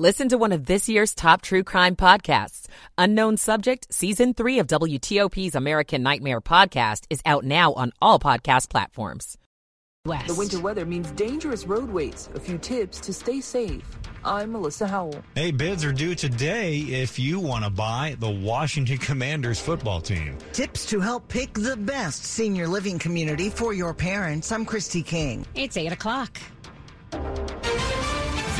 Listen to one of this year's top true crime podcasts. Unknown Subject, Season 3 of WTOP's American Nightmare podcast is out now on all podcast platforms. West. The winter weather means dangerous roadways. A few tips to stay safe. I'm Melissa Howell. Hey, bids are due today if you want to buy the Washington Commanders football team. Tips to help pick the best senior living community for your parents. I'm Christy King. It's 8 o'clock.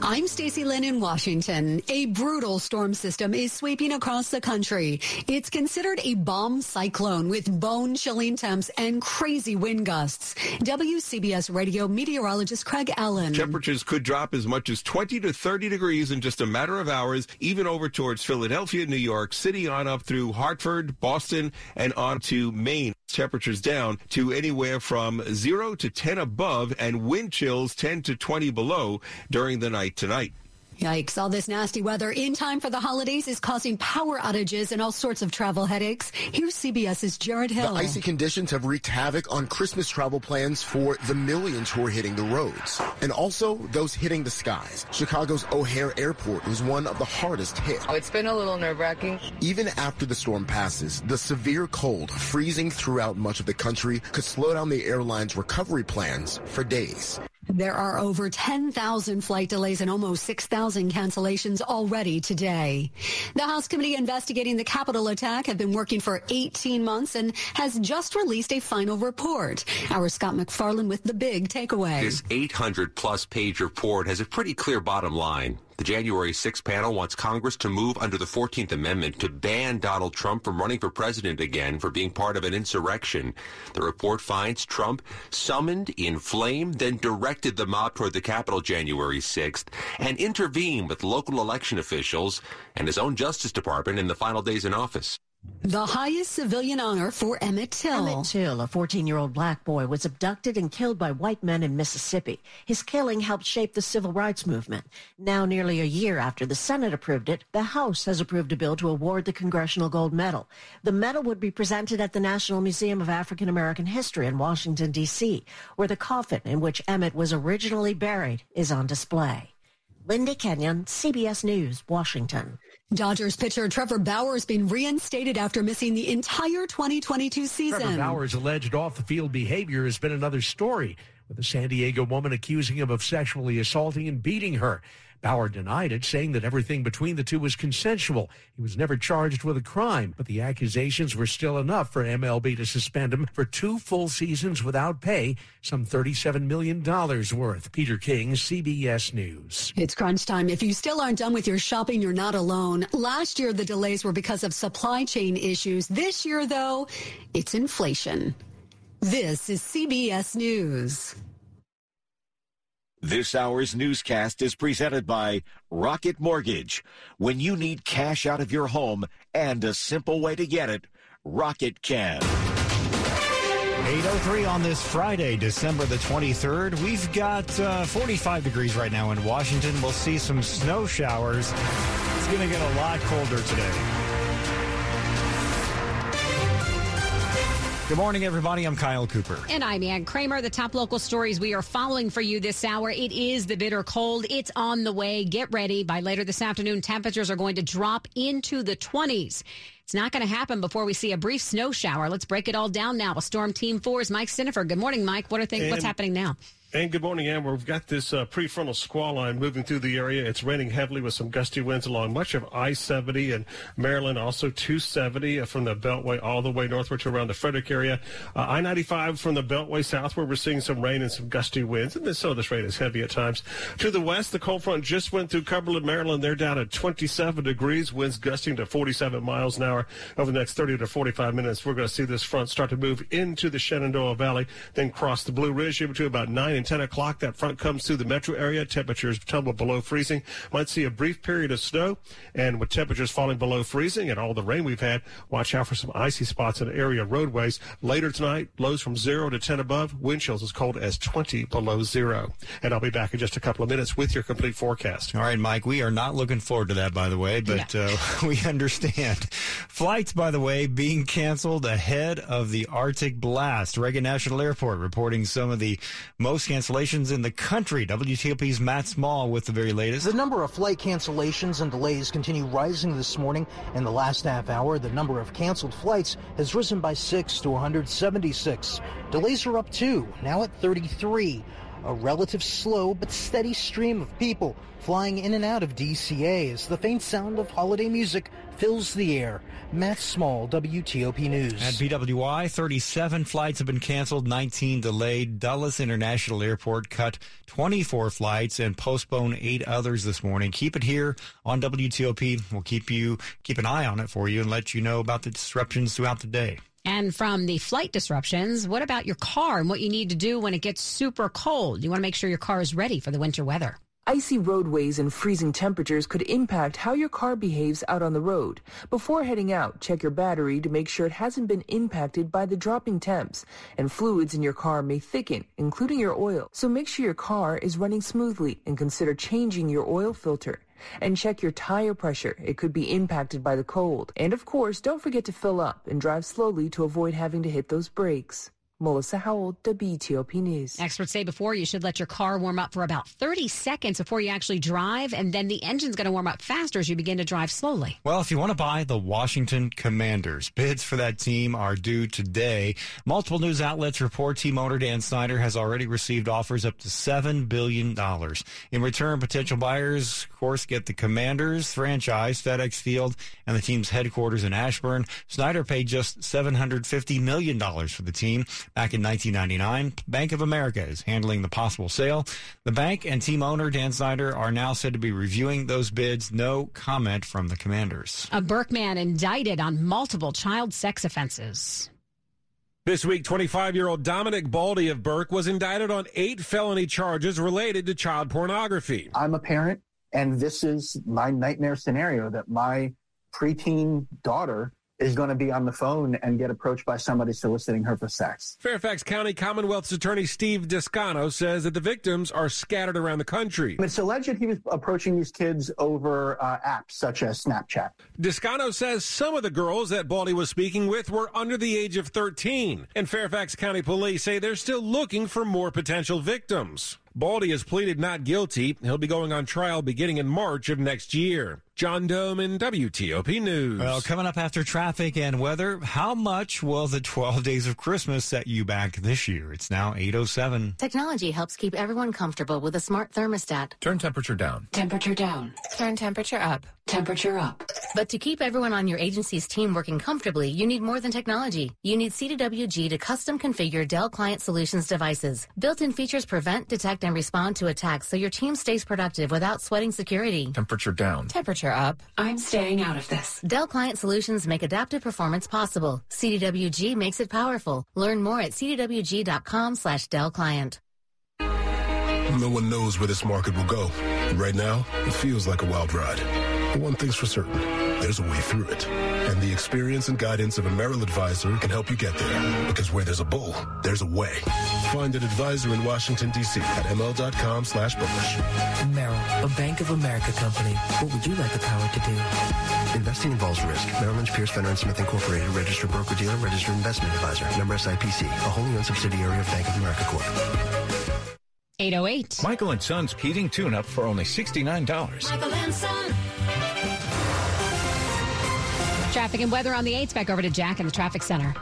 I'm Stacy Lynn in Washington. A brutal storm system is sweeping across the country. It's considered a bomb cyclone with bone chilling temps and crazy wind gusts. WCBS radio meteorologist Craig Allen. Temperatures could drop as much as 20 to 30 degrees in just a matter of hours, even over towards Philadelphia, New York City, on up through Hartford, Boston, and on to Maine. Temperatures down to anywhere from 0 to 10 above and wind chills 10 to 20 below during the night tonight. Yikes. All this nasty weather in time for the holidays is causing power outages and all sorts of travel headaches. Here's CBS's Jared Hill. The icy conditions have wreaked havoc on Christmas travel plans for the millions who are hitting the roads and also those hitting the skies. Chicago's O'Hare Airport was one of the hardest hit. Oh, it's been a little nerve wracking. Even after the storm passes, the severe cold freezing throughout much of the country could slow down the airline's recovery plans for days. There are over 10,000 flight delays and almost 6,000 cancellations already today. The House committee investigating the Capitol attack have been working for 18 months and has just released a final report. Our Scott MacFarlane with the big takeaway. This 800 plus page report has a pretty clear bottom line. The January 6 panel wants Congress to move under the 14th Amendment to ban Donald Trump from running for president again for being part of an insurrection. The report finds Trump summoned, inflamed, then directed the mob toward the Capitol January 6th and intervened with local election officials and his own Justice Department in the final days in office. The highest civilian honor for Emmett Till. Emmett Till, a 14-year-old black boy, was abducted and killed by white men in Mississippi. His killing helped shape the civil rights movement. Now, nearly a year after the Senate approved it, the House has approved a bill to award the Congressional Gold Medal. The medal would be presented at the National Museum of African American History in Washington, D.C., where the coffin in which Emmett was originally buried is on display. Linda Kenyon, CBS News, Washington. Dodgers pitcher Trevor Bauer has been reinstated after missing the entire 2022 season. Trevor Bauer's alleged off-the-field behavior has been another story, with a San Diego woman accusing him of sexually assaulting and beating her. Bauer denied it, saying that everything between the two was consensual. He was never charged with a crime, but the accusations were still enough for MLB to suspend him for two full seasons without pay, some $37 million worth. Peter King, CBS News. It's crunch time. If you still aren't done with your shopping, you're not alone. Last year, the delays were because of supply chain issues. This year, though, it's inflation. This is CBS News. This hour's newscast is presented by Rocket Mortgage. When you need cash out of your home and a simple way to get it, Rocket can. 803 on this Friday, December the 23rd. We've got uh, 45 degrees right now in Washington. We'll see some snow showers. It's going to get a lot colder today. Good morning, everybody. I'm Kyle Cooper. And I'm Ann Kramer. The top local stories we are following for you this hour. It is the bitter cold. It's on the way. Get ready. By later this afternoon, temperatures are going to drop into the 20s. It's not going to happen before we see a brief snow shower. Let's break it all down now with Storm Team 4's Mike Stinneford. Good morning, Mike. What are things, what's happening now? And good morning, Amber. We've got this uh, prefrontal squall line moving through the area. It's raining heavily with some gusty winds along much of I-70 and Maryland, also 270 uh, from the Beltway all the way northward to around the Frederick area. Uh, I-95 from the Beltway southward, we're seeing some rain and some gusty winds, and some this rain is heavy at times. To the west, the cold front just went through Cumberland, Maryland. They're down at 27 degrees, winds gusting to 47 miles an hour over the next 30 to 45 minutes. We're going to see this front start to move into the Shenandoah Valley, then cross the Blue Ridge to about 9 and 10 o'clock. That front comes through the metro area. Temperatures tumble below freezing. Might see a brief period of snow. And with temperatures falling below freezing and all the rain we've had, watch out for some icy spots in area roadways. Later tonight, lows from 0 to 10 above. Wind chills as cold as 20 below zero. And I'll be back in just a couple of minutes with your complete forecast. All right, Mike, we are not looking forward to that, by the way, but uh, we understand. Flights, by the way, being canceled ahead of the Arctic blast. Reagan National Airport reporting some of the most cancellations in the country. WTOP's Matt Small with the very latest. The number of flight cancellations and delays continue rising this morning. In the last half hour, the number of canceled flights has risen by 6 to 176. Delays are up too, now at 33 a relative slow but steady stream of people flying in and out of DCA as the faint sound of holiday music fills the air. Matt Small, WTOP News. At BWI, 37 flights have been canceled, 19 delayed. Dulles International Airport cut 24 flights and postponed eight others this morning. Keep it here on WTOP. We'll keep you keep an eye on it for you and let you know about the disruptions throughout the day. And from the flight disruptions, what about your car and what you need to do when it gets super cold? You want to make sure your car is ready for the winter weather. Icy roadways and freezing temperatures could impact how your car behaves out on the road. Before heading out, check your battery to make sure it hasn't been impacted by the dropping temps. And fluids in your car may thicken, including your oil. So make sure your car is running smoothly and consider changing your oil filter. And check your tire pressure. It could be impacted by the cold. And of course, don't forget to fill up and drive slowly to avoid having to hit those brakes. Melissa Howell, WTOP News. Experts say before you should let your car warm up for about 30 seconds before you actually drive, and then the engine's going to warm up faster as you begin to drive slowly. Well, if you want to buy the Washington Commanders, bids for that team are due today. Multiple news outlets report team owner Dan Snyder has already received offers up to $7 billion. In return, potential buyers, of course, get the Commanders franchise, FedEx Field, and the team's headquarters in Ashburn. Snyder paid just $750 million for the team. Back in 1999, Bank of America is handling the possible sale. The bank and team owner Dan Snyder are now said to be reviewing those bids. No comment from the commanders. A Burke man indicted on multiple child sex offenses. This week, 25 year old Dominic Baldy of Burke was indicted on eight felony charges related to child pornography. I'm a parent, and this is my nightmare scenario that my preteen daughter is going to be on the phone and get approached by somebody soliciting her for sex. Fairfax County Commonwealth's attorney Steve Descano says that the victims are scattered around the country. It's alleged he was approaching these kids over uh, apps such as Snapchat. Descano says some of the girls that Baldy was speaking with were under the age of 13, and Fairfax County police say they're still looking for more potential victims. Baldy has pleaded not guilty. He'll be going on trial beginning in March of next year. John Domen WTOP News. Well, coming up after traffic and weather, how much will the 12 days of Christmas set you back this year? It's now 807. Technology helps keep everyone comfortable with a smart thermostat. Turn temperature down. Temperature down. Turn temperature up. Temperature up. But to keep everyone on your agency's team working comfortably, you need more than technology. You need CDWG to custom configure Dell Client Solutions devices. Built-in features prevent, detect, and respond to attacks so your team stays productive without sweating security. Temperature down. Temperature up. I'm staying out of this. Dell Client Solutions make adaptive performance possible. CDWG makes it powerful. Learn more at cdwg.com slash Dell Client. No one knows where this market will go. Right now, it feels like a wild ride. But one thing's for certain, there's a way through it. And the experience and guidance of a Merrill advisor can help you get there. Because where there's a bull, there's a way. Find an advisor in Washington, D.C. at ml.com slash bullish. Merrill, a Bank of America company. What would you like the power to do? Investing involves risk. Merrill Lynch, Pierce, Fenner & Smith Incorporated, registered broker-dealer, registered investment advisor. Member SIPC, a wholly owned subsidiary of Bank of America Corp. 808. Michael and Son's heating tune-up for only $69. Michael and Son. Traffic and weather on the 8s. Back over to Jack in the traffic center.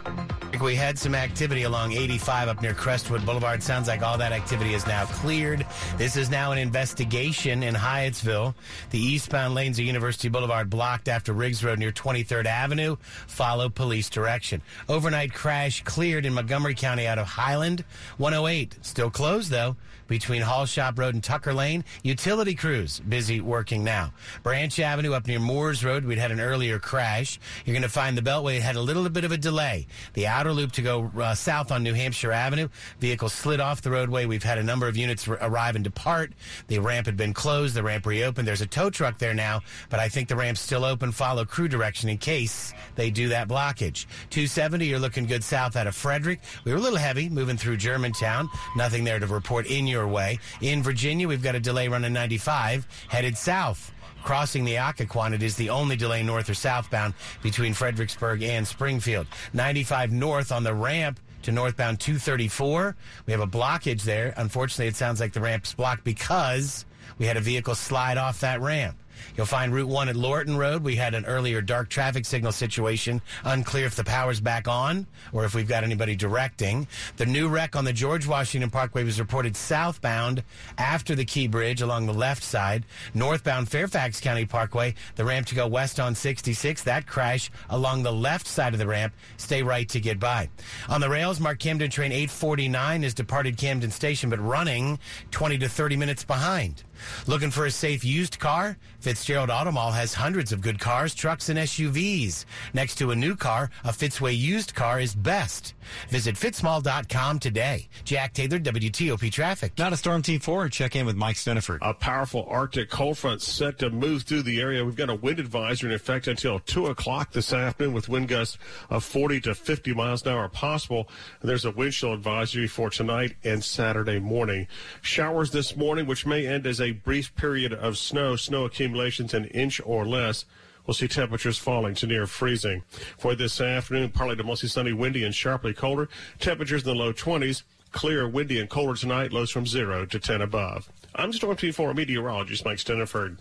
We had some activity along 85 up near Crestwood Boulevard. Sounds like all that activity is now cleared. This is now an investigation in Hyattsville. The eastbound lanes of University Boulevard blocked after Riggs Road near 23rd Avenue. Follow police direction. Overnight crash cleared in Montgomery County out of Highland. 108 still closed though between Hall Shop Road and Tucker Lane. Utility crews busy working now. Branch Avenue up near Moores Road, we'd had an earlier crash. You're going to find the Beltway had a little bit of a delay. The outer loop to go uh, south on New Hampshire Avenue. Vehicle slid off the roadway. We've had a number of units r- arrive and depart. The ramp had been closed. The ramp reopened. There's a tow truck there now, but I think the ramp's still open. Follow crew direction in case they do that blockage. 270, you're looking good south out of Frederick. We were a little heavy moving through Germantown. Nothing there to report in your way. In Virginia, we've got a delay running 95 headed south crossing the Occoquan. It is the only delay north or southbound between Fredericksburg and Springfield. 95 north on the ramp to northbound 234. We have a blockage there. Unfortunately, it sounds like the ramp's blocked because we had a vehicle slide off that ramp. You'll find Route 1 at Lorton Road. We had an earlier dark traffic signal situation. Unclear if the power's back on or if we've got anybody directing. The new wreck on the George Washington Parkway was reported southbound after the Key Bridge along the left side. Northbound Fairfax County Parkway, the ramp to go west on 66. That crash along the left side of the ramp. Stay right to get by. On the rails, MARC Camden train 849 has departed Camden Station but running 20 to 30 minutes behind. Looking for a safe used car? Fitzgerald Auto Mall has hundreds of good cars, trucks, and SUVs. Next to a new car, a Fitzway used car is best. Visit fitzmall.com today. Jack Taylor, WTOP Traffic. Not a Storm Team 4. Check in with Mike Stinneford. A powerful Arctic cold front set to move through the area. We've got a wind advisory in effect until 2 o'clock this afternoon with wind gusts of 40 to 50 miles an hour possible. And there's a wind chill advisory for tonight and Saturday morning. Showers this morning, which may end as a brief period of snow, snow accumulations an inch or less. We'll see temperatures falling to near freezing. For this afternoon, partly to mostly sunny, windy, and sharply colder. Temperatures in the low 20s. Clear, windy, and colder tonight. Lows from 0 to 10 above. I'm Storm Team 4 meteorologist Mike Stinneford.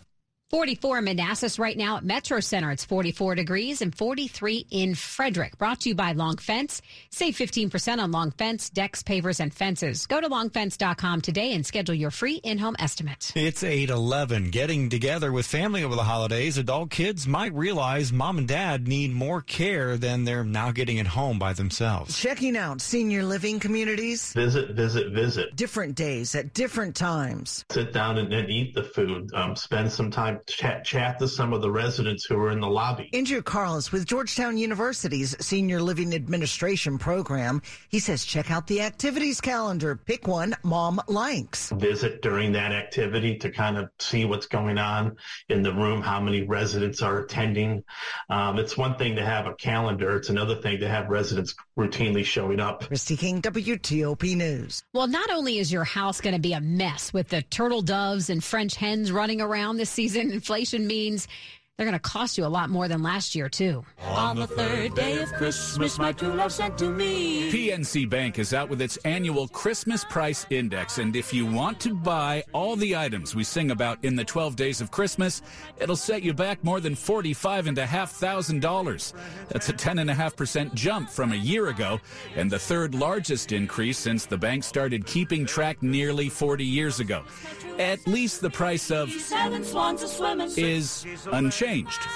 44 in Manassas right now at Metro Center. It's 44 degrees and 43 in Frederick. Brought to you by Long Fence. Save 15% on Long Fence, decks, pavers, and fences. Go to longfence.com today and schedule your free in-home estimate. It's 811. Getting together with family over the holidays, adult kids might realize mom and dad need more care than they're now getting at home by themselves. Checking out senior living communities. Visit, visit, visit. Different days at different times. Sit down and, and eat the food. Um, spend some time chat, chat to some of the residents who are in the lobby. Andrew Carls with Georgetown University's Senior Living Administration program. He says check out the activities calendar. Pick one mom likes. Visit during that activity to kind of see what's going on in the room, how many residents are attending. Um, it's one thing to have a calendar. It's another thing to have residents routinely showing up. Christy King, WTOP News. Well, not only is your house going to be a mess with the turtle doves and French hens running around this season, inflation means they're going to cost you a lot more than last year, too. On the third day of Christmas, my true love sent to me. PNC Bank is out with its annual Christmas Price Index. And if you want to buy all the items we sing about in the 12 days of Christmas, it'll set you back more than $45,500. That's a 10.5% jump from a year ago, and the third largest increase since the bank started keeping track nearly 40 years ago. At least the price of is unchanged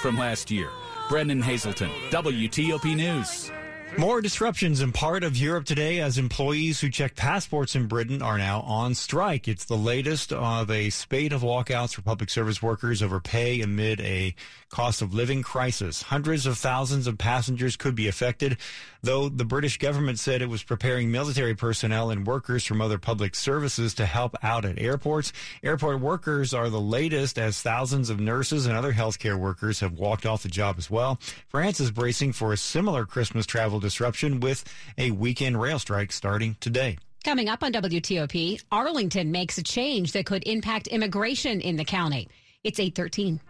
from last year. Brendan Hazelton, WTOP News. More disruptions in part of Europe today as employees who check passports in Britain are now on strike. It's the latest of a spate of walkouts for public service workers over pay amid a cost of living crisis. Hundreds of thousands of passengers could be affected, though the British government said it was preparing military personnel and workers from other public services to help out at airports. Airport workers are the latest as thousands of nurses and other healthcare workers have walked off the job as well. France is bracing for a similar Christmas travel disruption with a weekend rail strike starting today. Coming up on WTOP, Arlington makes a change that could impact immigration in the county. It's 813.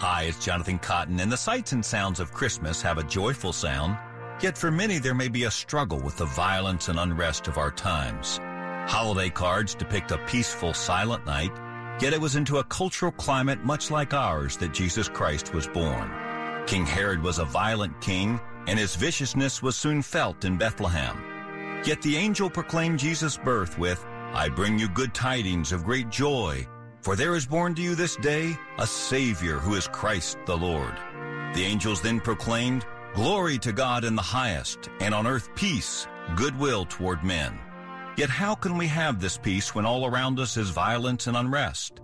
Hi, it's Jonathan Cotton, and the sights and sounds of Christmas have a joyful sound. Yet for many, there may be a struggle with the violence and unrest of our times. Holiday cards depict a peaceful, silent night, yet it was into a cultural climate much like ours that Jesus Christ was born. King Herod was a violent king, and his viciousness was soon felt in Bethlehem. Yet the angel proclaimed Jesus' birth with, I bring you good tidings of great joy, for there is born to you this day a Savior who is Christ the Lord. The angels then proclaimed, Glory to God in the highest, and on earth peace, goodwill toward men. Yet how can we have this peace when all around us is violence and unrest?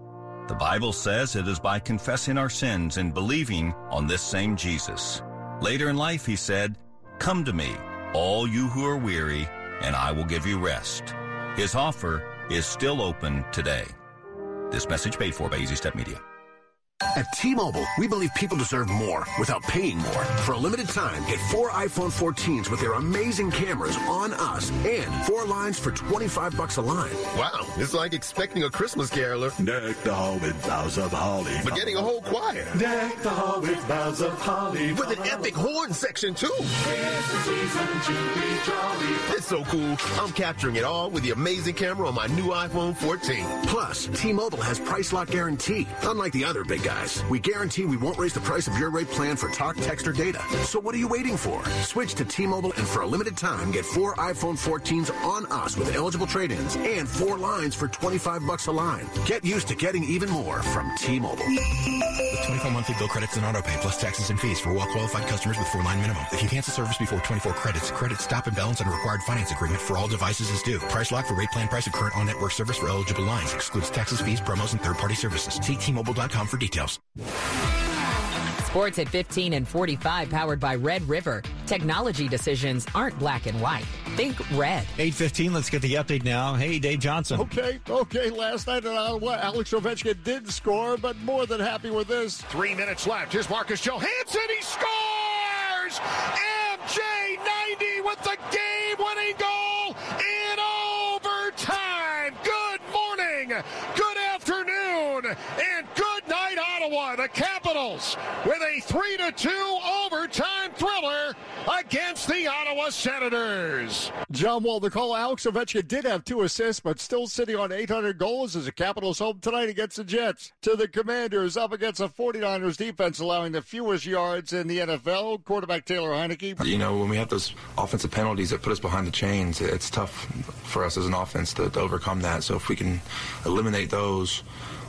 The Bible says it is by confessing our sins and believing on this same Jesus. Later in life, he said, Come to me, all you who are weary, and I will give you rest. His offer is still open today. This message paid for by Easy Step Media. At T-Mobile, we believe people deserve more without paying more. For a limited time, get four iPhone 14s with their amazing cameras on us and four lines for 25 bucks a line. Wow, it's like expecting a Christmas caroler. Deck the hall with boughs of holly. But getting a whole choir. Deck the hall with boughs of holly. With an epic horn section, too. It's so cool. I'm capturing it all with the amazing camera on my new iPhone 14. Plus, T-Mobile has price lock guarantee, unlike the other big guys. We guarantee we won't raise the price of your rate plan for talk, text, or data. So what are you waiting for? Switch to T-Mobile and for a limited time, get four iPhone 14s on us with eligible trade-ins and four lines for 25 bucks a line. Get used to getting even more from T-Mobile. With 24 monthly bill credits and auto pay plus taxes and fees for well-qualified customers with four-line minimum. If you cancel service before 24 credits, credit stop and balance on required finance agreement for all devices is due. Price lock for rate plan price of current on-network service for eligible lines. Excludes taxes, fees, promos, and third-party services. See T-Mobile.com for details. Sports at 15 and 45 powered by Red River. Technology decisions aren't black and white. Think red. 815, let's get the update now. Hey, Dave Johnson. Okay, okay. Last night uh, at Ottawa, Alex Ovechkin did score, but more than happy with this. Three minutes left. Here's Marcus Johansson. He scores! MJ 90 with the game-winning goal in overtime. Good morning, good afternoon, and good night, Ottawa. The Capitals with a 3 to 2 overtime thriller against the Ottawa Senators. John Walton call Alex Ovechkin did have two assists, but still sitting on 800 goals as the Capitals home tonight against the Jets. To the Commanders up against the 49ers defense, allowing the fewest yards in the NFL. Quarterback Taylor Heinicke. You know, when we have those offensive penalties that put us behind the chains, it's tough for us as an offense to, to overcome that. So if we can eliminate those,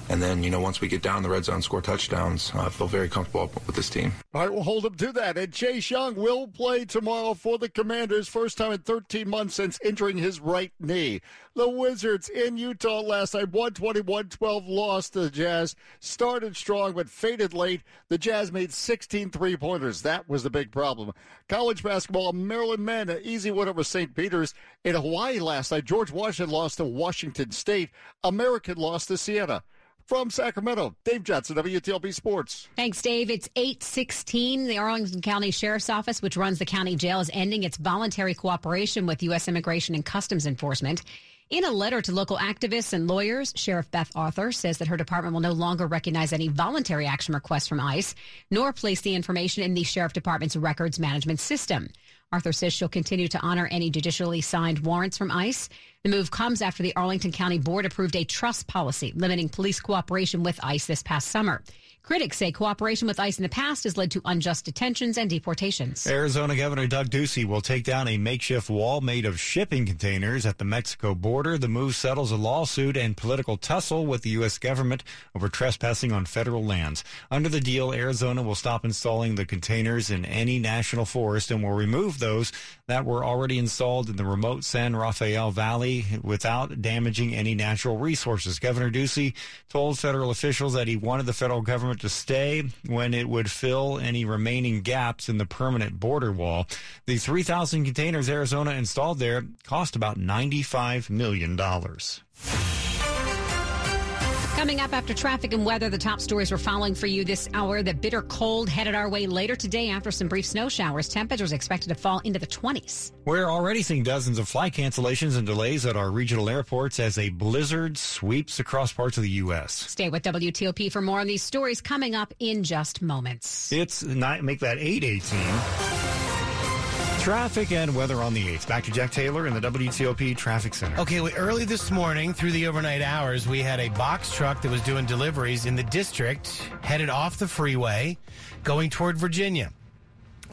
and then, you know, once we get down the red zone, score touchdowns, uh, I feel very comfortable with this team. All right, we'll hold him to that. And Chase Young will play tomorrow for the Commanders, first time in 13 months since injuring his right knee. The Wizards in Utah last night, 121-12 lost to the Jazz. Started strong, but faded late. The Jazz made 16 three-pointers. That was the big problem. College basketball, Maryland men, an easy win over St. Peter's. In Hawaii last night, George Washington lost to Washington State. American lost to Siena. From Sacramento, Dave Johnson, WTOP Sports. Thanks, Dave. It's 816. The Arlington County Sheriff's Office, which runs the county jail, is ending its voluntary cooperation with U.S. Immigration and Customs Enforcement. In a letter to local activists and lawyers, Sheriff Beth Arthur says that her department will no longer recognize any voluntary action requests from ICE, nor place the information in the Sheriff Department's records management system. Arthur says she'll continue to honor any judicially signed warrants from ICE. The move comes after the Arlington County Board approved a trust policy limiting police cooperation with ICE this past summer. Critics say cooperation with ICE in the past has led to unjust detentions and deportations. Arizona Governor Doug Ducey will take down a makeshift wall made of shipping containers at the Mexico border. The move settles a lawsuit and political tussle with the U.S. government over trespassing on federal lands. Under the deal, Arizona will stop installing the containers in any national forest and will remove those that were already installed in the remote San Rafael Valley without damaging any natural resources. Governor Ducey told federal officials that he wanted the federal government to stay when it would fill any remaining gaps in the permanent border wall. The 3,000 containers Arizona installed there cost about $95 million. Coming up after traffic and weather, the top stories we're following for you this hour. The bitter cold headed our way later today after some brief snow showers. Temperatures expected to fall into the 20s. We're already seeing dozens of flight cancellations and delays at our regional airports as a blizzard sweeps across parts of the U.S. Stay with WTOP for more on these stories coming up in just moments. It's not make that 818. Traffic and weather on the 8th. Back to Jack Taylor in the WTOP Traffic Center. Okay, well, early this morning through the overnight hours, we had a box truck that was doing deliveries in the district headed off the freeway going toward Virginia.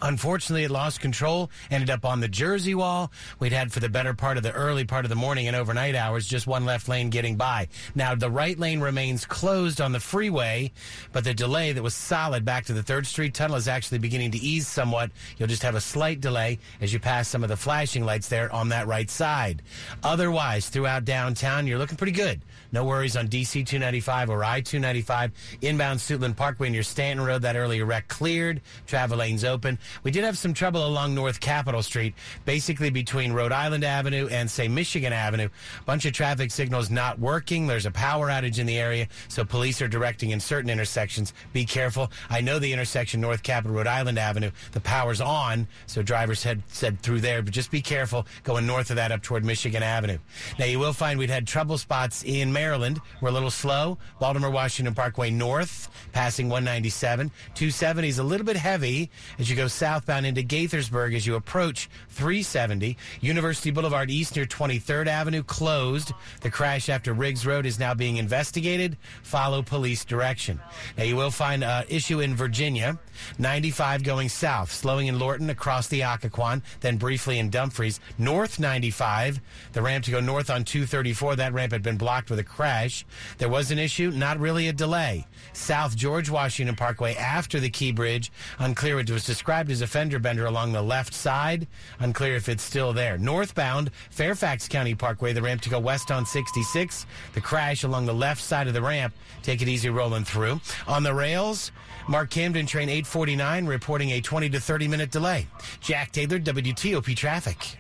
Unfortunately, it lost control, ended up on the Jersey wall. We'd had for the better part of the early part of the morning and overnight hours just one left lane getting by. Now, the right lane remains closed on the freeway, but the delay that was solid back to the 3rd Street tunnel is actually beginning to ease somewhat. You'll just have a slight delay as you pass some of the flashing lights there on that right side. Otherwise, throughout downtown, you're looking pretty good. No worries on DC 295 or I 295. Inbound Suitland Parkway near Stanton Road, that earlier wreck cleared. Travel lanes open. We did have some trouble along North Capitol Street, basically between Rhode Island Avenue and, say, Michigan Avenue. Bunch of traffic signals not working. There's a power outage in the area, so police are directing in certain intersections. Be careful. I know the intersection North Capitol, Rhode Island Avenue, the power's on, so drivers head, said through there, but just be careful going north of that up toward Michigan Avenue. Now, you will find we'd had trouble spots in Maryland. We're a little slow. Baltimore Washington Parkway North, passing 197. 270 is a little bit heavy as you go southbound into Gaithersburg as you approach 370. University Boulevard East near 23rd Avenue closed. The crash after Riggs Road is now being investigated. Follow police direction. Now, you will find an issue in Virginia. 95 going south, slowing in Lorton across the Occoquan, then briefly in Dumfries. North 95, the ramp to go north on 234. That ramp had been blocked with a crash. There was an issue, not really a delay. South George Washington Parkway after the Key Bridge. Unclear it was described as a fender bender along the left side. Unclear if it's still there. Northbound Fairfax County Parkway, the ramp to go west on 66. The crash along the left side of the ramp. Take it easy rolling through. On the rails, MARC Camden train 849 reporting a 20 to 30 minute delay. Jack Taylor, WTOP Traffic.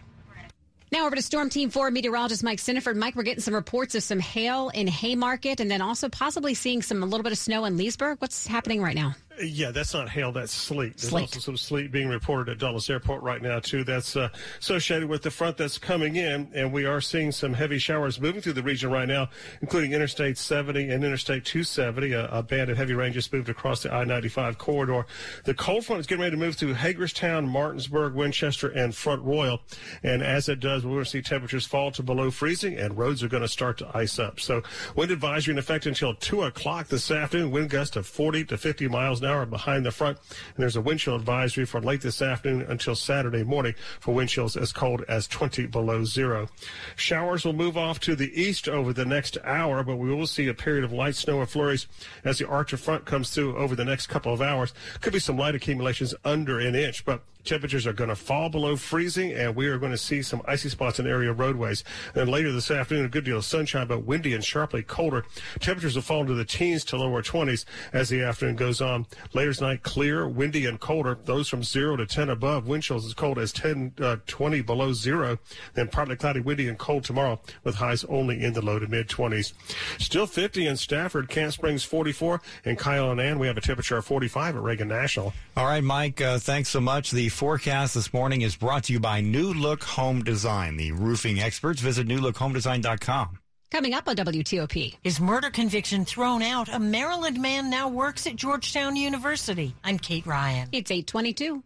Now over to Storm Team 4 meteorologist Mike Stinneford. Mike, we're getting some reports of some hail in Haymarket and then also possibly seeing some a little bit of snow in Leesburg. What's happening right now? Yeah, that's not hail. That's sleet. There's Sleet. also some sleet being reported at Dulles Airport right now too. That's uh, associated with the front that's coming in, and we are seeing some heavy showers moving through the region right now, including Interstate 70 and Interstate 270. A, a band of heavy rain just moved across the I-95 corridor. The cold front is getting ready to move through Hagerstown, Martinsburg, Winchester, and Front Royal, and as it does, we're going to see temperatures fall to below freezing, and roads are going to start to ice up. So, wind advisory in effect until two o'clock this afternoon. Wind gusts of 40 to 50 miles an hour behind the front. And there's a wind chill advisory for late this afternoon until Saturday morning for wind chills as cold as 20 below zero. Showers will move off to the east over the next hour, but we will see a period of light snow and flurries as the Arctic front comes through over the next couple of hours. Could be some light accumulations under an inch, but temperatures are going to fall below freezing, and we are going to see some icy spots in area roadways. And then later this afternoon, a good deal of sunshine, but windy and sharply colder. Temperatures will fall into the teens to lower 20s as the afternoon goes on. Later tonight, clear, windy, and colder. Those from 0 to 10 above. Wind chills as cold as 10, uh, 20 below zero. Then partly cloudy, windy, and cold tomorrow with highs only in the low to mid 20s. Still 50 in Stafford, Camp Springs 44, and Kyle and Ann, we have a temperature of 45 at Reagan National. All right, Mike, uh, thanks so much. The forecast this morning is brought to you by New Look Home Design, the roofing experts. Visit newlookhomedesign.com. Coming up on WTOP. His murder conviction thrown out, a Maryland man now works at Georgetown University. I'm Kate Ryan. It's 822.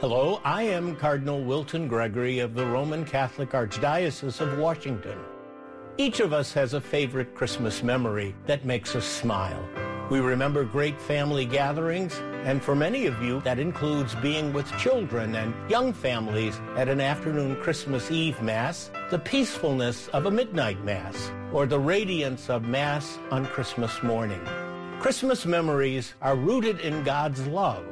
Hello, I am Cardinal Wilton Gregory of the Roman Catholic Archdiocese of Washington. Each of us has a favorite Christmas memory that makes us smile. We remember great family gatherings, and for many of you, that includes being with children and young families at an afternoon Christmas Eve Mass, the peacefulness of a midnight Mass, or the radiance of Mass on Christmas morning. Christmas memories are rooted in God's love.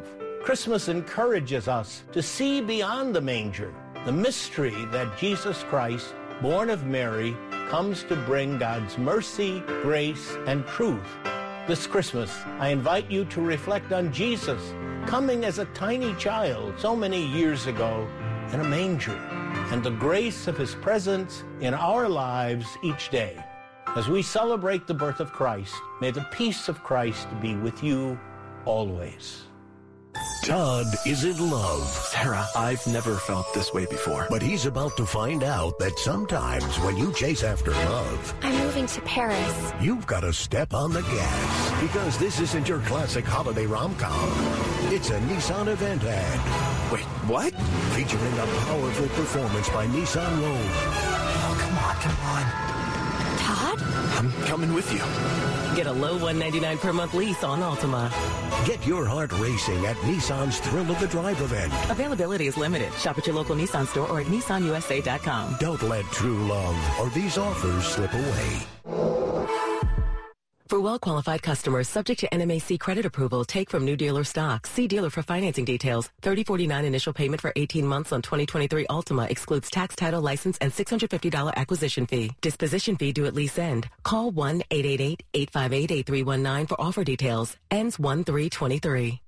Christmas encourages us to see beyond the manger, the mystery that Jesus Christ, born of Mary, comes to bring God's mercy, grace, and truth. This Christmas, I invite you to reflect on Jesus coming as a tiny child so many years ago in a manger and the grace of his presence in our lives each day. As we celebrate the birth of Christ, may the peace of Christ be with you always. Todd is in love. Sarah, I've never felt this way before. But he's about to find out that sometimes when you chase after love, I'm moving to Paris. you've got to step on the gas. Because this isn't your classic holiday rom-com. It's a Nissan event ad. Wait, what? Featuring a powerful performance by Nissan Rogue. Oh, come on, come on. Todd? I'm coming with you. Get a low 199 per month lease on Altima. Get your heart racing at Nissan's Thrill of the Drive event. Availability is limited. Shop at your local Nissan store or at nissanusa.com. Don't let true love or these offers slip away. For well-qualified customers subject to NMAC credit approval, take from new dealer stock. See dealer for financing details. 3049 initial payment for 18 months on 2023 Altima excludes tax title license and $650 acquisition fee. Disposition fee due at lease end. Call 1-888-858-8319 for offer details. Ends 1-3-23.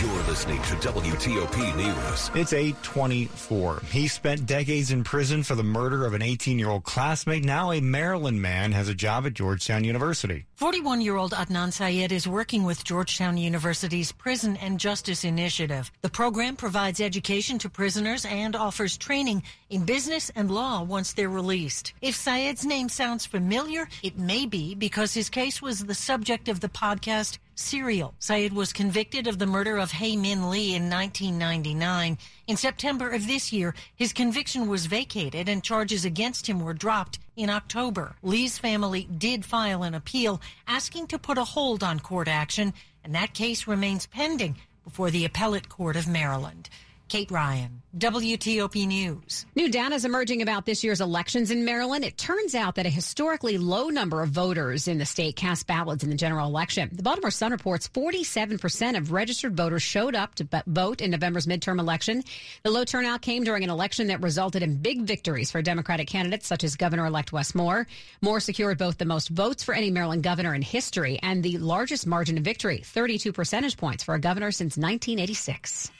You're listening to WTOP News. It's 824. He spent decades in prison for the murder of an 18 year old classmate. Now a Maryland man has a job at Georgetown University. 41 year old Adnan Syed is working with Georgetown University's Prison and Justice Initiative. The program provides education to prisoners and offers training in business and law once they're released. If Syed's name sounds familiar, it may be because his case was the subject of the podcast Serial. Syed was convicted of the murder of Hae Min Lee in 1999. In September of this year, his conviction was vacated and charges against him were dropped in October. Lee's family did file an appeal asking to put a hold on court action, and that case remains pending before the Appellate Court of Maryland. Kate Ryan, WTOP News. New data is emerging about this year's elections in Maryland. It turns out that a historically low number of voters in the state cast ballots in the general election. The Baltimore Sun reports 47% of registered voters showed up to vote in November's midterm election. The low turnout came during an election that resulted in big victories for Democratic candidates such as Governor elect Wes Moore. Moore secured both the most votes for any Maryland governor in history and the largest margin of victory, 32 percentage points for a governor since 1986.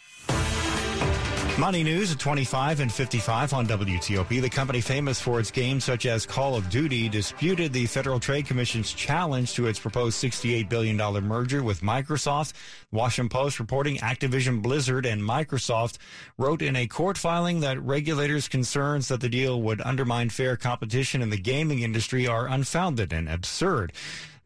Money News at 25 and 55 on WTOP. The company famous for its games such as Call of Duty disputed the Federal Trade Commission's challenge to its proposed $68 billion merger with Microsoft. Washington Post reporting Activision Blizzard and Microsoft wrote in a court filing that regulators' concerns that the deal would undermine fair competition in the gaming industry are unfounded and absurd.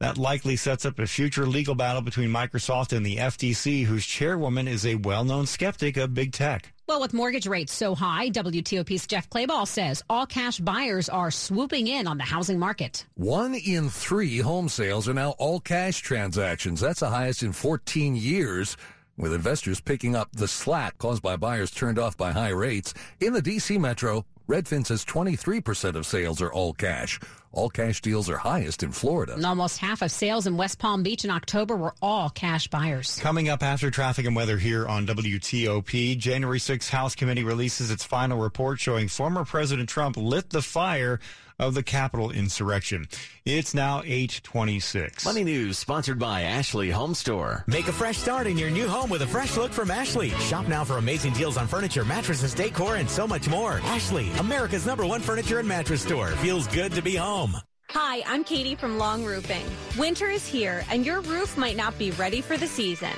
That likely sets up a future legal battle between Microsoft and the FTC, whose chairwoman is a well known skeptic of big tech. Well, with mortgage rates so high, WTOP's Jeff Clabaugh says all cash buyers are swooping in on the housing market. One in three home sales are now all cash transactions. That's the highest in 14 years with investors picking up the slack caused by buyers turned off by high rates. In the D.C. metro, Redfin says 23% of sales are all cash. All cash deals are highest in Florida. And almost half of sales in West Palm Beach in October were all cash buyers. Coming up after traffic and weather here on WTOP, January 6th House Committee releases its final report showing former President Trump lit the fire of the Capitol insurrection. It's now 826. Money News sponsored by Ashley Home Store. Make a fresh start in your new home with a fresh look from Ashley. Shop now for amazing deals on furniture, mattresses, decor, and so much more. Ashley, America's number one furniture and mattress store. Feels good to be home. Hi, I'm Katie from Long Roofing. Winter is here, and your roof might not be ready for the season.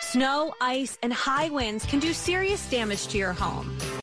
Snow, ice, and high winds can do serious damage to your home.